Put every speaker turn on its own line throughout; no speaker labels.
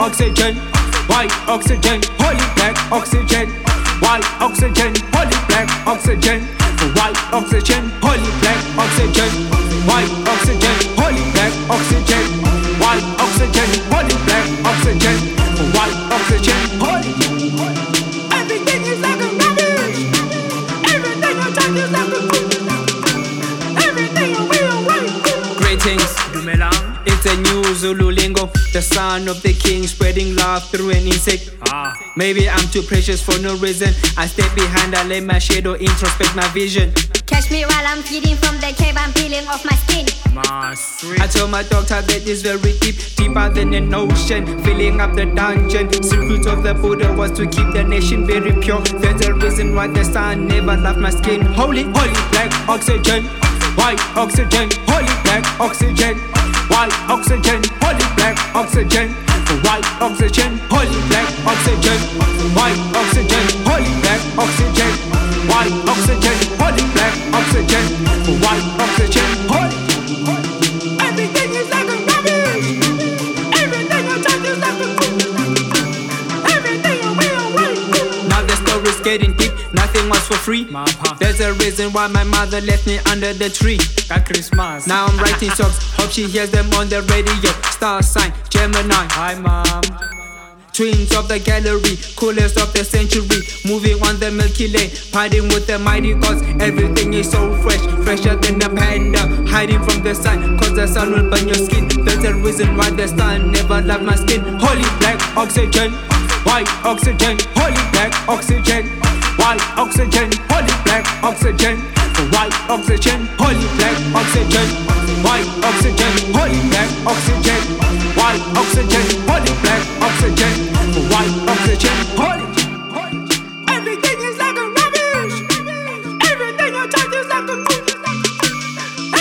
oxygen, white oxygen, holy black oxygen, white oxygen, holy black oxygen, white oxygen, holy black oxygen, white oxygen, holy black oxygen, white oxygen, it's a new Zulu lingo, the son of the king spreading love through an insect.
Ah.
Maybe I'm too precious for no reason. I step behind, I let my shadow introspect my vision.
Catch me while I'm feeding from the cave, I'm peeling off my skin.
Ma sweet.
I told my doctor that it's very deep, deeper than an ocean, filling up the dungeon. Secret of the Buddha was to keep the nation very pure. That's the reason why the sun never left my skin. Holy, holy black oxygen, white oxygen, holy black oxygen, white oxygen, holy black oxygen, white oxygen, holy black oxygen, white oxygen, holy black oxygen, white oxygen, holy black oxygen, white oxygen, holy.
Everything is like a rubbish. Everything I touch is like a Everything I will wait.
Now the story's getting deep, nothing was for free.
Mapha.
There's a reason why my mother left me under the tree.
Ka Christmas.
Now I'm writing songs, hope she hears them on the radio. Star sign, Gemini.
Hi mom.
Twins of the gallery, coolest of the century. Moving on the Milky Way, partying with the mighty gods. Everything is so fresh, fresher than a panda. Hiding from the sun, cause the sun will burn your skin. There's a reason why the sun never left my skin. Holy black oxygen, white oxygen, holy black oxygen, white oxygen, holy black oxygen, white oxygen, holy black oxygen, white oxygen, holy black oxygen, white oxygen, holy black oxygen, white oxygen, holy.
Everything is like a rubbish. Everything I touch is like a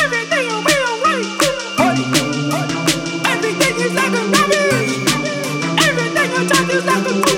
Everything I will wait. Everything is like a rubbish. Everything I touch is like a